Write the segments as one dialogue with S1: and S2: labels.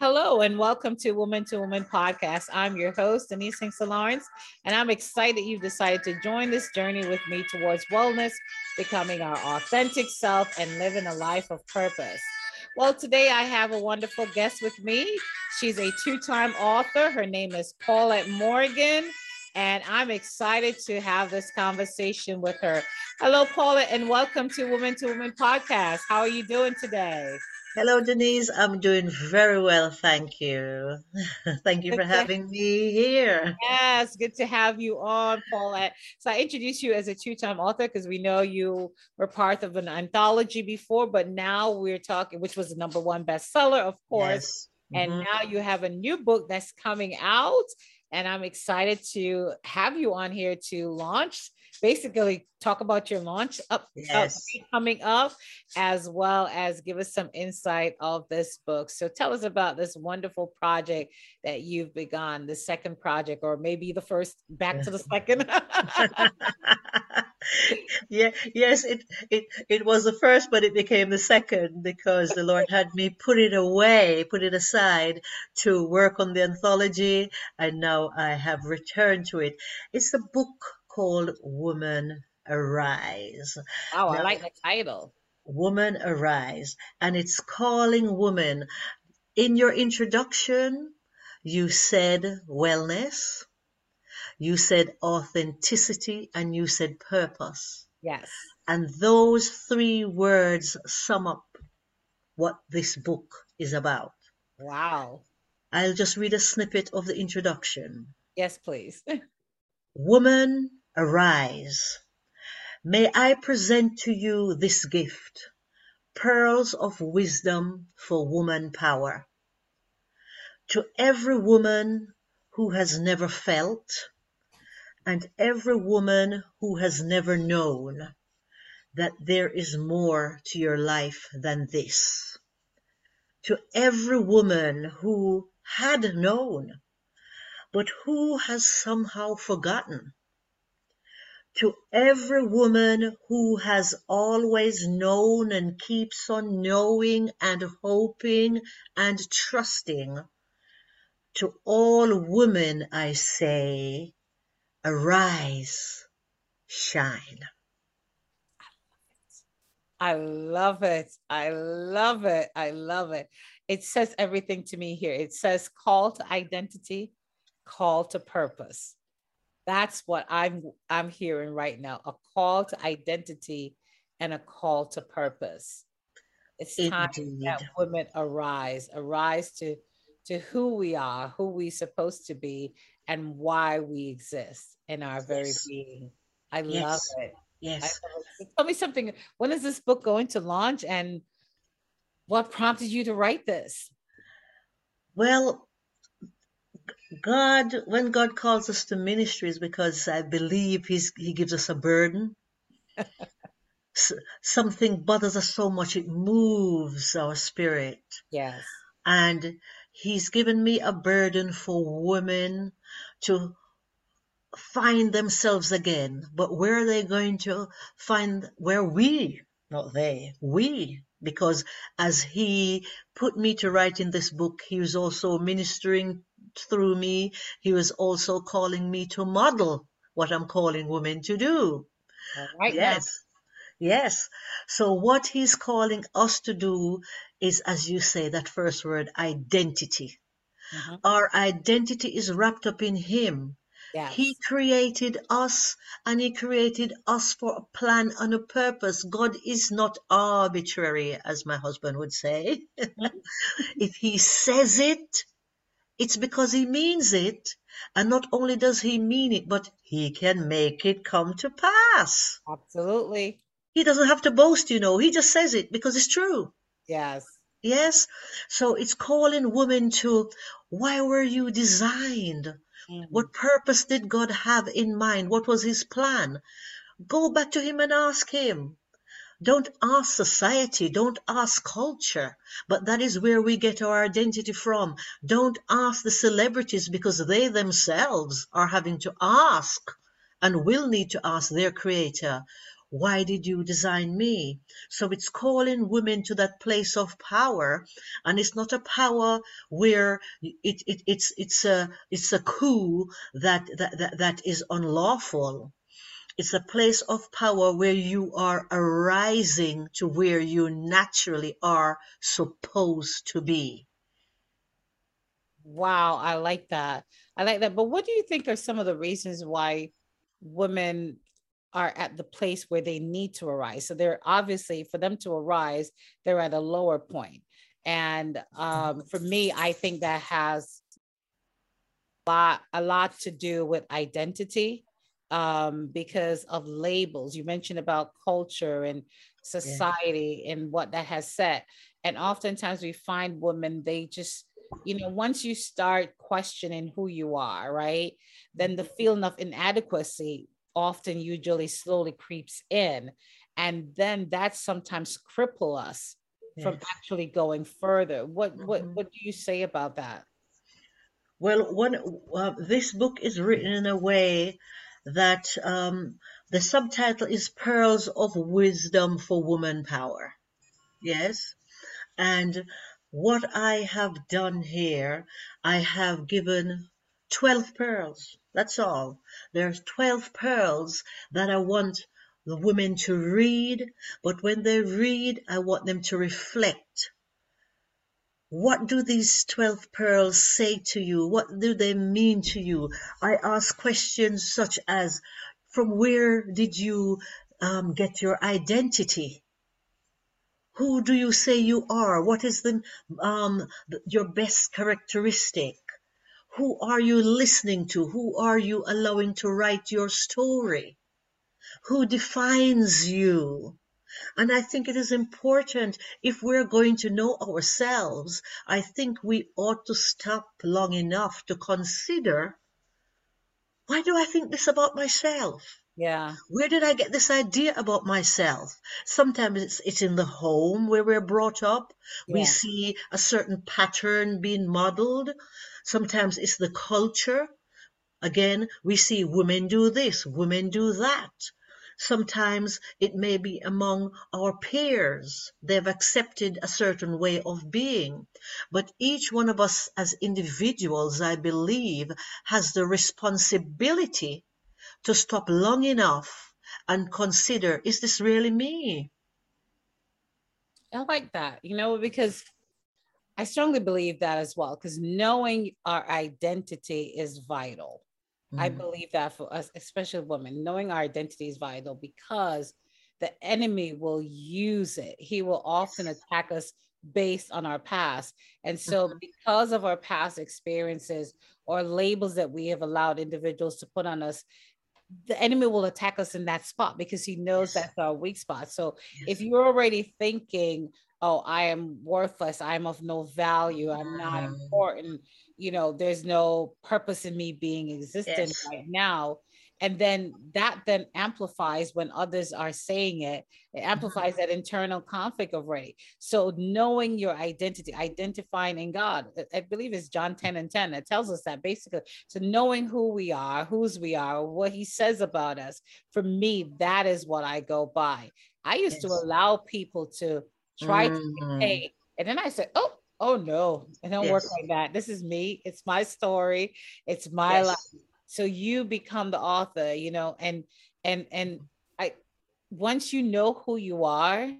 S1: Hello and welcome to Woman to Woman podcast. I'm your host, Denise Hinkson Lawrence, and I'm excited you've decided to join this journey with me towards wellness, becoming our authentic self, and living a life of purpose. Well, today I have a wonderful guest with me. She's a two time author. Her name is Paulette Morgan, and I'm excited to have this conversation with her. Hello, Paulette, and welcome to Woman to Woman podcast. How are you doing today?
S2: Hello, Denise. I'm doing very well. Thank you. Thank you for having me here.
S1: Yes, good to have you on, Paulette. So I introduced you as a two-time author because we know you were part of an anthology before, but now we're talking, which was the number one bestseller, of course. Yes. And mm-hmm. now you have a new book that's coming out. And I'm excited to have you on here to launch basically talk about your launch up, yes. up, coming up, as well as give us some insight of this book. So tell us about this wonderful project that you've begun, the second project, or maybe the first, back to the second.
S2: yeah, yes, it, it it was the first, but it became the second because the Lord had me put it away, put it aside to work on the anthology, and now I have returned to it. It's a book called Woman Arise.
S1: Oh, I like the title.
S2: Woman Arise. And it's calling women. In your introduction, you said wellness, you said authenticity, and you said purpose.
S1: Yes.
S2: And those three words sum up what this book is about.
S1: Wow.
S2: I'll just read a snippet of the introduction.
S1: Yes, please.
S2: Woman Arise. May I present to you this gift, pearls of wisdom for woman power. To every woman who has never felt, and every woman who has never known that there is more to your life than this. To every woman who had known, but who has somehow forgotten to every woman who has always known and keeps on knowing and hoping and trusting. To all women I say, arise, shine.
S1: I love it. I love it. I love it. It says everything to me here. It says call to identity, call to purpose. That's what I'm I'm hearing right now. A call to identity and a call to purpose. It's time Indeed. that women arise, arise to to who we are, who we supposed to be, and why we exist in our very yes. being. I yes. love it.
S2: Yes.
S1: It. Tell me something. When is this book going to launch and what prompted you to write this?
S2: Well, God, when God calls us to ministries, because I believe He's He gives us a burden. something bothers us so much it moves our spirit.
S1: Yes.
S2: And He's given me a burden for women to find themselves again. But where are they going to find where we, not they, we because as he put me to write in this book, he was also ministering through me. He was also calling me to model what I'm calling women to do.
S1: Right
S2: yes. Now. Yes. So what he's calling us to do is, as you say, that first word, identity. Mm-hmm. Our identity is wrapped up in him. Yes. He created us and He created us for a plan and a purpose. God is not arbitrary, as my husband would say. if He says it, it's because he means it. And not only does he mean it, but he can make it come to pass.
S1: Absolutely.
S2: He doesn't have to boast, you know. He just says it because it's true.
S1: Yes.
S2: Yes. So it's calling women to why were you designed? Mm-hmm. What purpose did God have in mind? What was his plan? Go back to him and ask him. Don't ask society, don't ask culture, but that is where we get our identity from. Don't ask the celebrities because they themselves are having to ask and will need to ask their creator, why did you design me? So it's calling women to that place of power, and it's not a power where it, it it's it's a it's a coup that that that, that is unlawful. It's a place of power where you are arising to where you naturally are supposed to be.
S1: Wow, I like that. I like that. But what do you think are some of the reasons why women are at the place where they need to arise. So they're obviously for them to arise, they're at a lower point. And um, for me, I think that has a lot, a lot to do with identity um, because of labels. You mentioned about culture and society yeah. and what that has set. And oftentimes we find women, they just, you know, once you start questioning who you are, right, then the feeling of inadequacy often usually slowly creeps in and then that sometimes cripple us from actually going further what what mm-hmm. what do you say about that
S2: well one uh, this book is written in a way that um, the subtitle is pearls of wisdom for woman power yes and what i have done here i have given 12 pearls that's all. There's 12 pearls that I want the women to read, but when they read, I want them to reflect. What do these 12 pearls say to you? What do they mean to you? I ask questions such as, from where did you um, get your identity? Who do you say you are? What is the, um, your best characteristic? Who are you listening to? Who are you allowing to write your story? Who defines you? And I think it is important if we're going to know ourselves, I think we ought to stop long enough to consider why do I think this about myself?
S1: Yeah.
S2: Where did I get this idea about myself? Sometimes it's it's in the home where we're brought up. Yeah. We see a certain pattern being modeled. Sometimes it's the culture. Again, we see women do this, women do that. Sometimes it may be among our peers. They've accepted a certain way of being. But each one of us as individuals, I believe, has the responsibility to stop long enough and consider, is this really me?
S1: I like that, you know, because I strongly believe that as well, because knowing our identity is vital. Mm-hmm. I believe that for us, especially women, knowing our identity is vital because the enemy will use it. He will often attack us based on our past. And so, mm-hmm. because of our past experiences or labels that we have allowed individuals to put on us, the enemy will attack us in that spot because he knows yes. that's our weak spot. So, yes. if you're already thinking, oh, I am worthless, I'm of no value, I'm not mm. important, you know, there's no purpose in me being existent yes. right now. And then that then amplifies when others are saying it, it mm-hmm. amplifies mm-hmm. that internal conflict of already. So knowing your identity, identifying in God, I believe it's John 10 and 10 that tells us that basically. So knowing who we are, whose we are, what he says about us, for me, that is what I go by. I used yes. to allow people to try mm-hmm. to dictate. And then I said, oh, oh no, it don't yes. work like that. This is me. It's my story. It's my yes. life. So you become the author, you know, and and and I once you know who you are,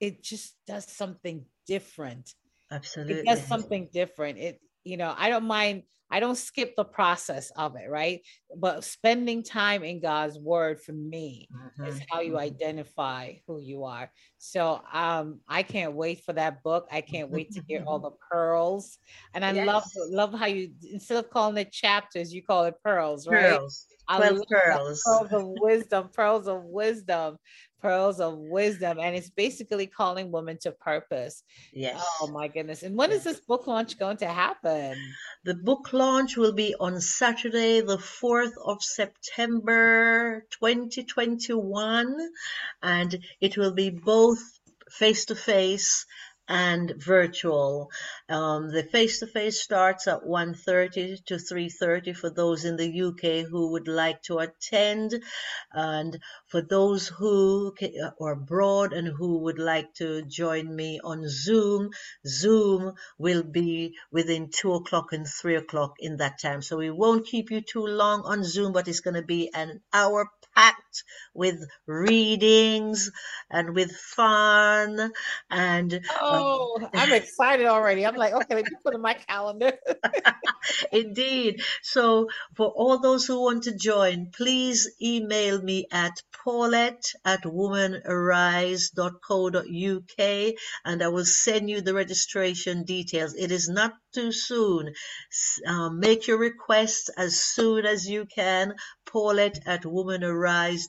S1: it just does something different.
S2: Absolutely.
S1: It does something different. It, you know, I don't mind I don't skip the process of it, right? But spending time in God's word for me mm-hmm. is how you mm-hmm. identify who you are. So um, I can't wait for that book. I can't wait to hear all the pearls. And I yes. love love how you instead of calling it chapters, you call it pearls, right? Pearls.
S2: 12 pearls.
S1: Pearls of wisdom, pearls of wisdom pearls of wisdom and it's basically calling women to purpose.
S2: Oh yes.
S1: oh my goodness and when is this book launch going to happen?
S2: The book launch will be on saturday the 4th of september 2021 and it will be both face to face and virtual. Um, the face-to-face starts at 1.30 to 3.30 for those in the UK who would like to attend. And for those who are abroad and who would like to join me on Zoom, Zoom will be within 2 o'clock and 3 o'clock in that time. So we won't keep you too long on Zoom, but it's going to be an hour packed with readings and with fun and
S1: um, oh um, i'm excited already. I'm like okay let me put in my calendar.
S2: Indeed. So for all those who want to join please email me at paulette at womanarise.co.uk and i will send you the registration details. It is not too soon. Um, make your request as soon as you can. Paulette at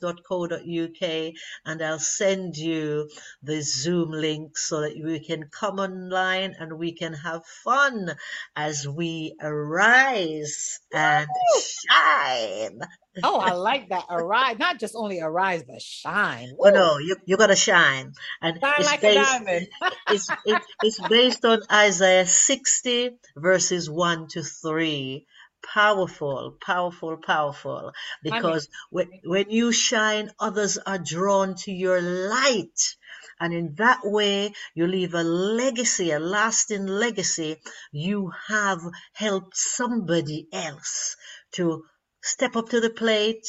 S2: womanarise.co.uk and I'll send you the Zoom link so that we can come online and we can have fun as we arise and shine.
S1: oh, I like that. Arise, not just only arise, but shine.
S2: Woo. Oh no, you you gotta shine, and shine it's like based, it's it, it's based on Isaiah sixty verses one to three powerful, powerful, powerful. Because when, when you shine, others are drawn to your light. And in that way, you leave a legacy, a lasting legacy. You have helped somebody else to step up to the plate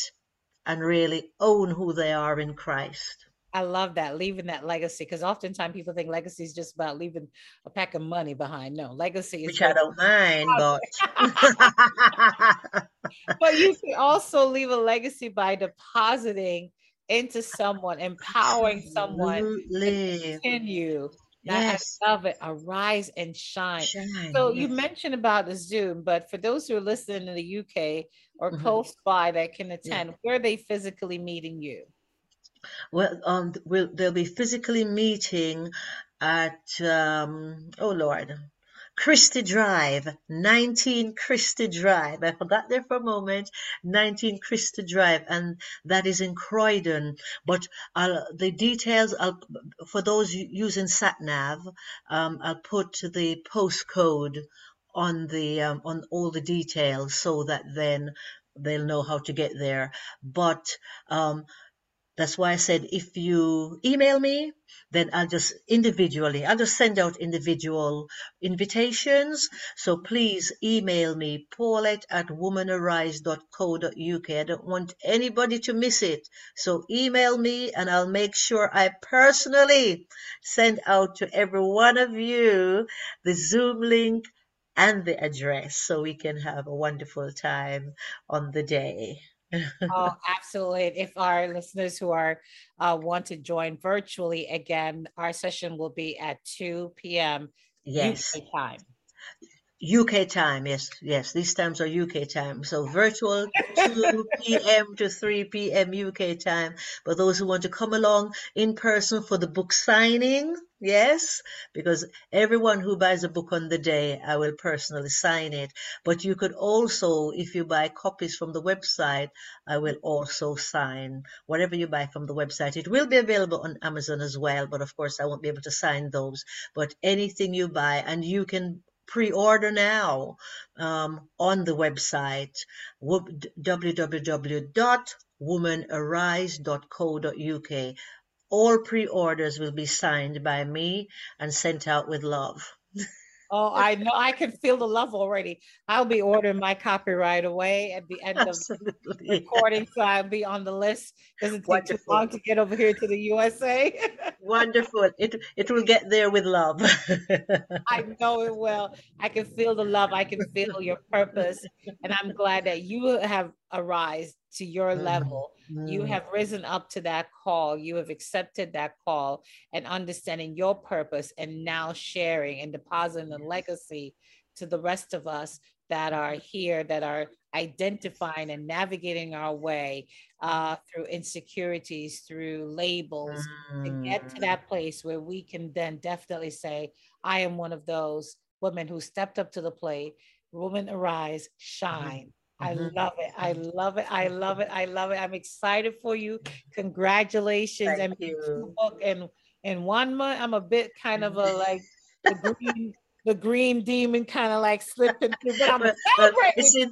S2: and really own who they are in Christ.
S1: I love that leaving that legacy because oftentimes people think legacy is just about leaving a pack of money behind. No, legacy is
S2: which I don't mind, but
S1: but you can also leave a legacy by depositing into someone, empowering someone to continue. Yes. I love it. Arise and shine. shine so yes. you mentioned about the Zoom, but for those who are listening in the UK or mm-hmm. close by that can attend, yeah. where are they physically meeting you?
S2: Well, um, we'll, they'll be physically meeting at, um, oh Lord, Christie Drive, 19 Christie Drive. I forgot there for a moment. 19 Christie Drive, and that is in Croydon. But I'll, the details, I'll, for those using SatNav, um, I'll put the postcode on the um, on all the details so that then they'll know how to get there. But um, that's why I said if you email me, then I'll just individually, I'll just send out individual invitations. So please email me, paulette at womanarise.co.uk. I don't want anybody to miss it. So email me and I'll make sure I personally send out to every one of you the Zoom link and the address so we can have a wonderful time on the day
S1: oh, absolutely. If our listeners who are uh, want to join virtually, again, our session will be at 2 p.m.
S2: Yes.
S1: UK time.
S2: UK time, yes, yes. These times are UK time. So virtual 2 p.m. to 3 p.m. UK time. But those who want to come along in person for the book signing, yes, because everyone who buys a book on the day, I will personally sign it. But you could also, if you buy copies from the website, I will also sign whatever you buy from the website. It will be available on Amazon as well, but of course I won't be able to sign those. But anything you buy, and you can pre-order now um, on the website www.womanarise.co.uk. All pre-orders will be signed by me and sent out with love.
S1: Oh, I know. I can feel the love already. I'll be ordering my copy right away at the end Absolutely. of the recording, so I'll be on the list. Doesn't take Wonderful. too long to get over here to the USA.
S2: Wonderful. It it will get there with love.
S1: I know it will. I can feel the love. I can feel your purpose, and I'm glad that you have arisen to your mm-hmm. level. Mm-hmm. You have risen up to that call. You have accepted that call and understanding your purpose and now sharing and depositing a legacy to the rest of us that are here, that are identifying and navigating our way uh, through insecurities, through labels, mm. to get to that place where we can then definitely say, I am one of those women who stepped up to the plate. Woman, arise, shine. I mm-hmm. love it. I love it. I love it. I love it. I'm excited for you. Congratulations.
S2: Thank I mean,
S1: you. book in in one month. I'm a bit kind of a like the green the green demon kind of like slipping through. But I'm but
S2: it's in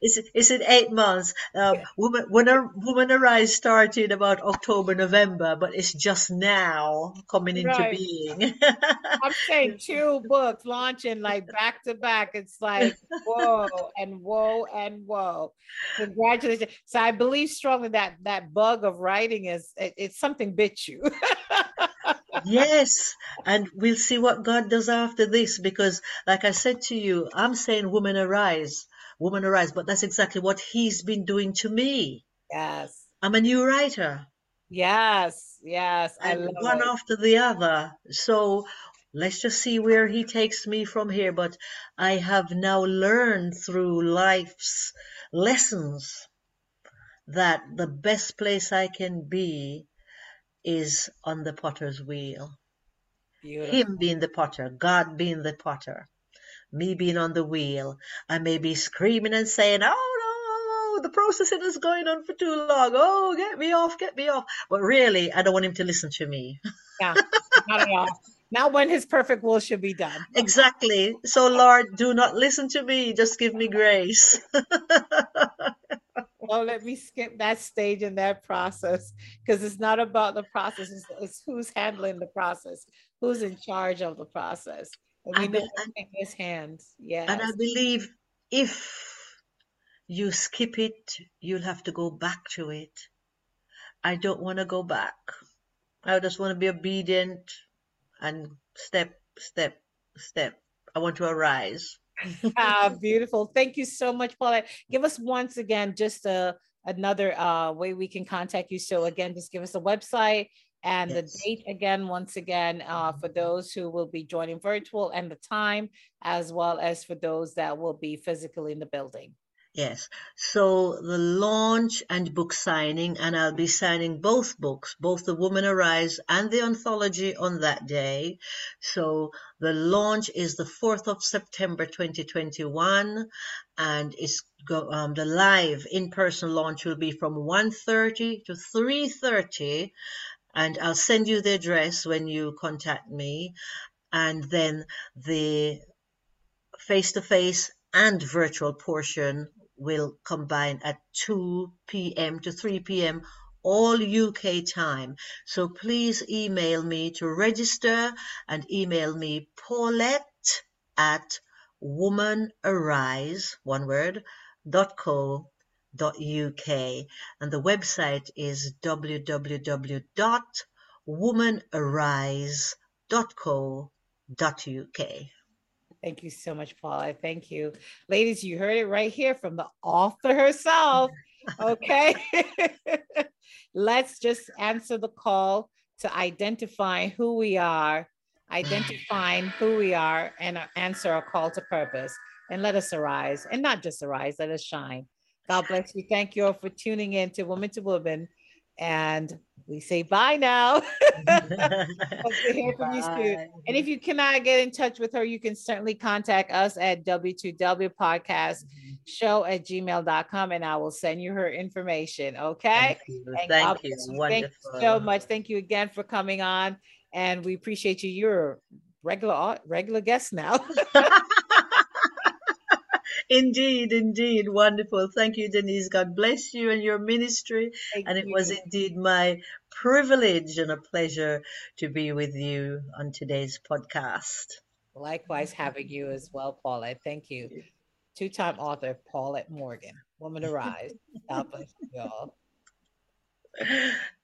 S2: it's, it's in eight months. Um, woman when a woman arise started about October November, but it's just now coming into right. being.
S1: I'm saying two books launching like back to back. It's like whoa and whoa and whoa. Congratulations! So I believe strongly that that bug of writing is it, it's something bit you.
S2: Yes. And we'll see what God does after this because, like I said to you, I'm saying, woman arise, woman arise. But that's exactly what He's been doing to me.
S1: Yes.
S2: I'm a new writer.
S1: Yes. Yes.
S2: I and one it. after the other. So let's just see where He takes me from here. But I have now learned through life's lessons that the best place I can be is on the potter's wheel. Beautiful. Him being the potter, God being the potter, me being on the wheel. I may be screaming and saying, Oh no, the processing is going on for too long. Oh, get me off, get me off. But really, I don't want him to listen to me.
S1: Yeah, not at all. Not when his perfect will should be done.
S2: Exactly. So, Lord, do not listen to me. Just give me grace.
S1: well, let me skip that stage in that process because it's not about the process, it's, it's, who's handling the process, who's in charge of the process. And we know in his hands. Yeah.
S2: And I believe if you skip it, you'll have to go back to it. I don't want to go back. I just want to be obedient and step, step, step. I want to arise
S1: ah, beautiful. Thank you so much, Paulette. Give us once again just a another uh, way we can contact you. So again, just give us a website and yes. the date again, once again, uh, for those who will be joining virtual and the time, as well as for those that will be physically in the building.
S2: Yes. So the launch and book signing, and I'll be signing both books, both The Woman Arise and the anthology on that day. So the launch is the 4th of September 2021, and it's go, um, the live in-person launch will be from 1.30 to 3.30, and I'll send you the address when you contact me. And then the face-to-face and virtual portion will combine at 2 p.m. to 3 p.m. all UK time. So please email me to register and email me Paulette at womanarise, one word, dot co dot uk and the website is www.womanarise.co.uk.
S1: Thank you so much, Paula. Thank you. Ladies, you heard it right here from the author herself. Okay. Let's just answer the call to identify who we are, identifying who we are, and answer our call to purpose. And let us arise, and not just arise, let us shine. God bless you. Thank you all for tuning in to Woman to Woman. And we say bye now. Hope to hear from you soon. And if you cannot get in touch with her, you can certainly contact us at W2W Podcast Show at gmail.com and I will send you her information. Okay.
S2: Thank you. Thank you.
S1: Thank you so much. Thank you again for coming on. And we appreciate you. You're regular regular guest now.
S2: indeed, indeed. Wonderful. Thank you, Denise. God bless you and your ministry. Thank and it was indeed my privilege and a pleasure to be with you on today's podcast.
S1: Likewise, having you as well, Paulette. Thank you. Two time author, Paulette Morgan, Woman Arise. God bless you all.